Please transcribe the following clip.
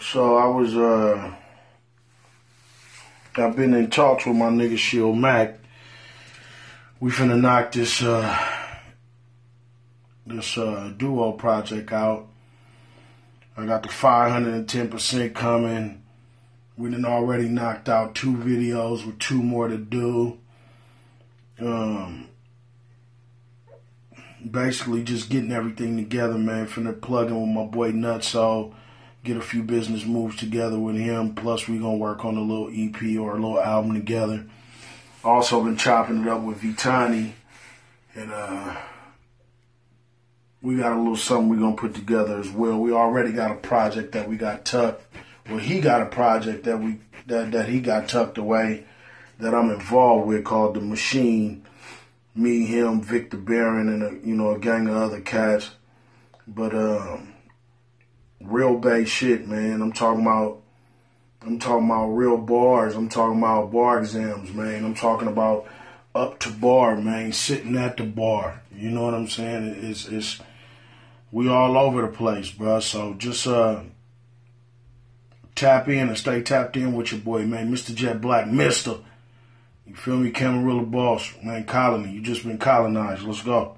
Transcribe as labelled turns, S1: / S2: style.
S1: So I was uh I've been in talks with my nigga Shield Mac. We finna knock this uh this uh duo project out. I got the 510% coming. We done already knocked out two videos with two more to do. Um basically just getting everything together, man. Finna plug in with my boy Nutso get a few business moves together with him. Plus, we gonna work on a little EP or a little album together. Also, been chopping it up with Vitani, and uh, we got a little something we gonna put together as well. We already got a project that we got tucked. Well, he got a project that we that that he got tucked away that I'm involved with called the Machine. Me, him, Victor Barron, and a, you know a gang of other cats. But um base shit, man. I'm talking about I'm talking about real bars. I'm talking about bar exams, man. I'm talking about up to bar, man, sitting at the bar. You know what I'm saying? It's it's we all over the place, bro. So just uh tap in and stay tapped in with your boy, man. Mr. Jet Black, Mister. You feel me? Camarilla Boss, man, colony. You just been colonized. Let's go.